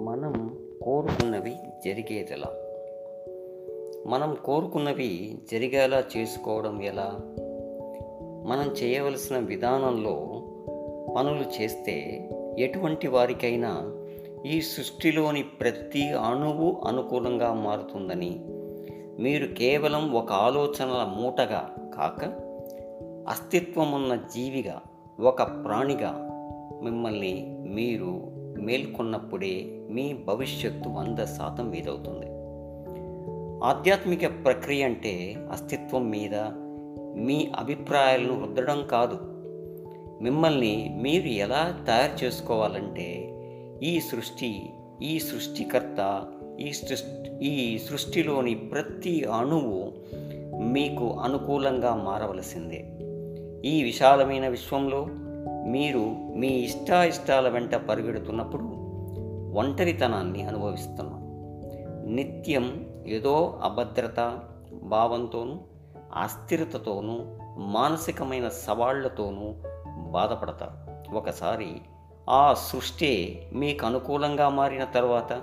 మనం కోరుకున్నవి జరిగేదెలా? మనం కోరుకున్నవి జరిగేలా చేసుకోవడం ఎలా? మనం చేయవలసిన విధానంలో పనులు చేస్తే ఎటువంటి వారికైనా ఈ సృష్టిలోని ప్రతి అణువు అనుకూలంగా మారుతుందని మీరు కేవలం ఒక ఆలోచనల మూటగా కాక అస్తిత్వమున్న జీవిగా ఒక ప్రాణిగా మిమ్మల్ని మీరు మేల్కొన్నప్పుడే మీ భవిష్యత్తు వంద శాతం మీదవుతుంది ఆధ్యాత్మిక ప్రక్రియ అంటే అస్తిత్వం మీద మీ అభిప్రాయాలను రుద్దడం కాదు. మిమ్మల్ని మీరు ఎలా తయారు చేసుకోవాలంటే ఈ సృష్టి ఈ సృష్టికర్త ఈ సృష్టి ఈ సృష్టిలోని ప్రతి అణువు మీకు అనుకూలంగా మారవలసిందే. ఈ విశాలమైన విశ్వంలో మీరు మీ ఇష్టాయిష్టాల వెంట పరిగెడుతున్నప్పుడు ఒంటరితనాన్ని అనుభవిస్తున్నాం. నిత్యం ఏదో అభద్రత భావంతోనూ అస్థిరతతోనూ మానసికమైన సవాళ్ళతోనూ బాధపడతారు. ఒకసారి ఆ సృష్టి మీకు అనుకూలంగా మారిన తర్వాత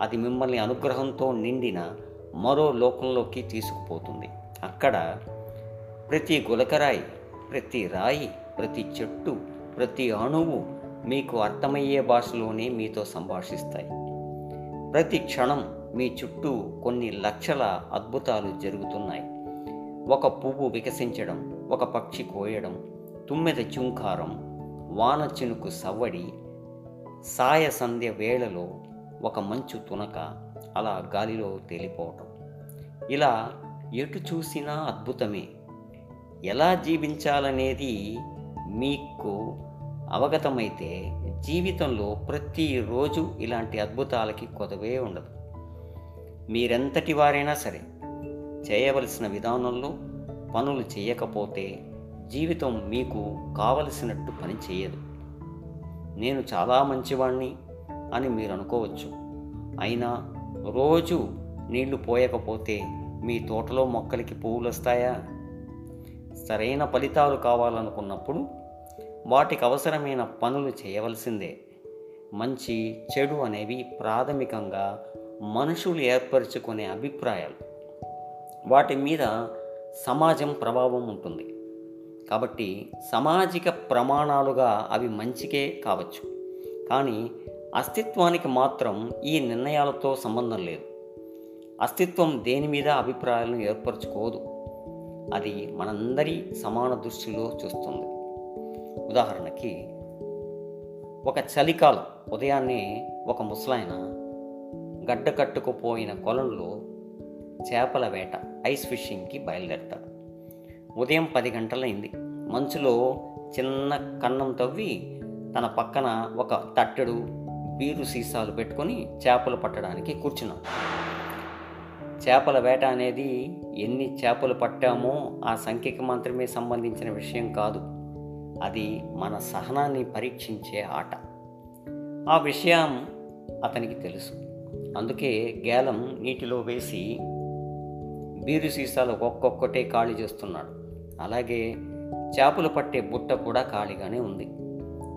అది మిమ్మల్ని అనుగ్రహంతో నిండిన మరో లోకంలోకి తీసుకుపోతుంది. అక్కడ ప్రతి గులకరాయి ప్రతి రాయి ప్రతి చెట్టు ప్రతి అణువు మీకు అర్థమయ్యే భాషలోనే మీతో సంభాషిస్తాయి. ప్రతి క్షణం మీ చుట్టూ కొన్ని లక్షల అద్భుతాలు జరుగుతున్నాయి. ఒక పువ్వు వికసించడం ఒక పక్షి కోయడం తుమ్మెద చుంకారం వాన చినుకు సవ్వడి సాయ సంధ్య వేళలో ఒక మంచు తునక అలా గాలిలో తేలిపోవటం. ఇలా ఎటు చూసినా అద్భుతమే. ఎలా జీవించాలనేది మీకు అవగతమైతే జీవితంలో ప్రతిరోజు ఇలాంటి అద్భుతాలకి కొదవే ఉండదు. మీరెంతటి వారైనా సరే చేయవలసిన విధానంలో పనులు చేయకపోతే జీవితం మీకు కావలసినట్టు పని చేయదు. నేను చాలా మంచివాణ్ణి అని మీరు అనుకోవచ్చు అయినా రోజు నీళ్ళు పోయకపోతే మీ తోటలో మొక్కలకి పువ్వులు వస్తాయా సరైన ఫలితాలు కావాలనుకున్నప్పుడు వాటికి అవసరమైన పనులు చేయవలసిందే. మంచి చెడు అనేవి ప్రాథమికంగా మనుషులు ఏర్పరచుకునే అభిప్రాయాలు. వాటి మీద సమాజం ప్రభావం ఉంటుంది. కాబట్టి సామాజిక ప్రమాణాలుగా అవి మంచికే కావచ్చు. కానీ అస్తిత్వానికి మాత్రం ఈ నిర్ణయాలతో సంబంధం లేదు. అస్తిత్వం దేని మీద అభిప్రాయాలను ఏర్పరచుకోదు. అది మనందరి సమాన దృష్టిలో చూస్తుంది. ఉదాహరణకి ఒక చలికాలం ఉదయాన్నే ఒక ముసలాయన గడ్డ కట్టుకుపోయిన కొలంలో చేపల వేట ఐస్ ఫిషింగ్కి బయలుదేరతాడు. ఉదయం పది గంటలైంది. మంచులో చిన్న కన్నం తవ్వి తన పక్కన ఒక తట్టెడు బీరు సీసాలు పెట్టుకొని చేపలు పట్టడానికి కూర్చున్నాడు చేపల వేట అనేది ఎన్ని చేపలు పట్టామో ఆ సంఖ్యకి మాత్రమే సంబంధించిన విషయం కాదు. అది మన సహనాన్ని పరీక్షించే ఆట. ఆ విషయం అతనికి తెలుసు. అందుకే గేలం నీటిలో వేసి బీరు సీసాలు ఒక్కొక్కటే ఖాళీ చేస్తున్నాడు. అలాగే చేపలు పట్టే బుట్ట కూడా ఖాళీగానే ఉంది.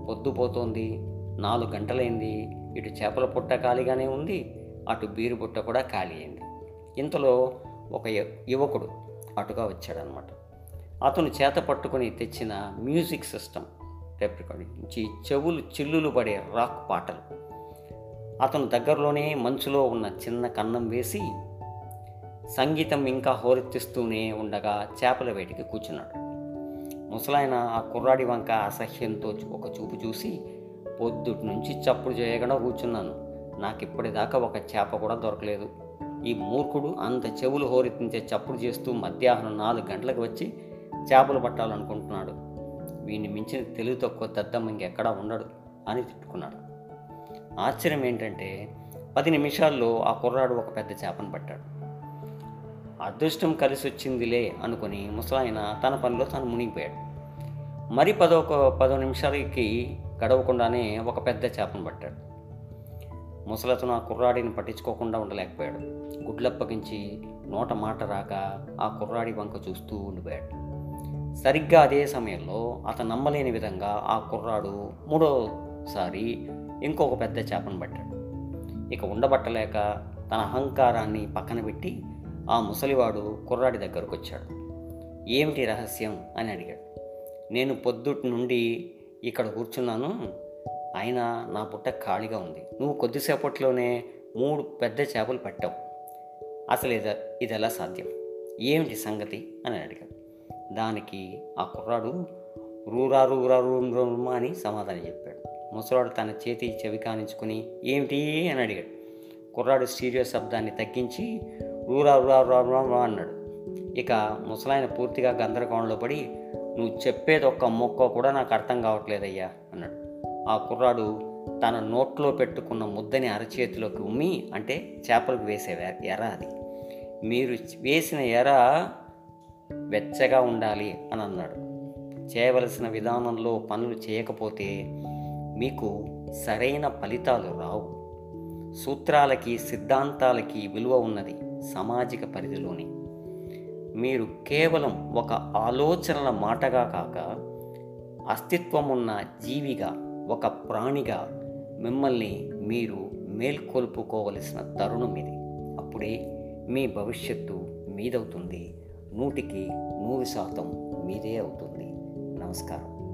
పొద్దుపోతోంది నాలుగు గంటలైంది ఇటు చేపల పుట్ట ఖాళీగానే ఉంది అటు బీరు బుట్ట కూడా ఖాళీ అయింది. ఇంతలో ఒక యువకుడు అటుగా వచ్చాడనమాట. అతను చేత పట్టుకొని తెచ్చిన మ్యూజిక్ సిస్టమ్ టేప్ రికార్డింగ్ నుంచి చెవులు చిల్లులు పడే రాక్ పాటలు. అతను దగ్గరలోనే మంచులో ఉన్న చిన్న కన్నం వేసి సంగీతం ఇంకా హోరెత్తిస్తూనే ఉండగా చేపల వేటికి కూర్చున్నాడు. ముసలాయన ఆ కుర్రాడి వంక అసహ్యంతో చూ- ఒక చూపు చూసి పొద్దుటి నుంచి చప్పుడు చేయకుండా కూర్చున్నాను. నాకు ఇప్పటిదాకా ఒక చేప కూడా దొరకలేదు. ఈ మూర్ఖుడు అంత చెవులు హోరెత్తించే చప్పుడు చేస్తూ మధ్యాహ్నం నాలుగు గంటలకు వచ్చి చేపలు పట్టాలనుకుంటున్నాడు. వీడిని మించిన తెలివి తక్కువ దద్దమ్మ ఇంకెక్కడా ఉండడు అని తిట్టుకున్నాడు. ఆశ్చర్యం ఏంటంటే పది నిమిషాల్లో ఆ కుర్రాడు ఒక పెద్ద చేపను పట్టాడు. అదృష్టం కలిసి వచ్చిందిలే అనుకుని ముసలాయన తన పనిలో తను మునిగిపోయాడు. మరి పదో పదో నిమిషాలకి గడవకుండానే ఒక పెద్ద చేపను పట్టాడు. ముసలతను ఆ కుర్రాడిని పట్టించుకోకుండా ఉండలేకపోయాడు. గుడ్లప్పగించి నోట మాట రాక ఆ కుర్రాడి వంక చూస్తూ ఉండిపోయాడు. సరిగ్గా అదే సమయంలో అతను నమ్మలేని విధంగా ఆ కుర్రాడు మూడోసారి ఇంకొక పెద్ద చేపను పట్టాడు. ఇక ఉండబట్టలేక తన అహంకారాన్ని పక్కన పెట్టి ఆ ముసలివాడు కుర్రాడి దగ్గరకు వచ్చాడు ఏమిటి రహస్యం అని అడిగాడు. నేను పొద్దుటి నుండి ఇక్కడ కూర్చున్నాను. అయినా నా పుట్ట ఖాళీగా ఉంది. నువ్వు కొద్దిసేపట్లోనే మూడు పెద్ద చేపలు పట్టావు. అసలు ఇది ఇది ఎలా సాధ్యం? ఏమిటి సంగతి? అని అడిగాడు. దానికి ఆ కుర్రాడు రూరా రూరా రూమ్ రూమ్ అని సమాధానం చెప్పాడు. ముసలాడు తన చేతి చెవి కానించుకుని ఏమిటి? అని అడిగాడు. కుర్రాడు స్టీరియో శబ్దాన్ని తగ్గించి రూరా రూరా రూరా అన్నాడు. ఇక ముసలాయన పూర్తిగా గందరగోళంలో పడి నువ్వు చెప్పేది ఒక్క మొక్క కూడా నాకు అర్థం కావట్లేదయ్యా అన్నాడు. ఆ కుర్రాడు తన నోట్లో పెట్టుకున్న ముద్దని అరచేతిలోకి ఉమ్మి అంటే చేపలకు వేసే ఎర అది. మీరు వేసిన ఎర వెచ్చగా ఉండాలి అని అన్నాడు. చేయవలసిన విధానంలో పనులు చేయకపోతే మీకు సరైన ఫలితాలు రావు. సూత్రాలకి సిద్ధాంతాలకి విలువ ఉన్నది సామాజిక పరిధిలోనే. మీరు కేవలం ఒక ఆలోచనల మాటగా కాక అస్తిత్వం ఉన్న జీవిగా ఒక ప్రాణిగా మిమ్మల్ని మీరు మేల్కొల్పుకోవలసిన తరుణం ఇది. అప్పుడే మీ భవిష్యత్తు మీదవుతుంది. నూటికి నూరు శాతం మీదే అవుతుంది నమస్కారం.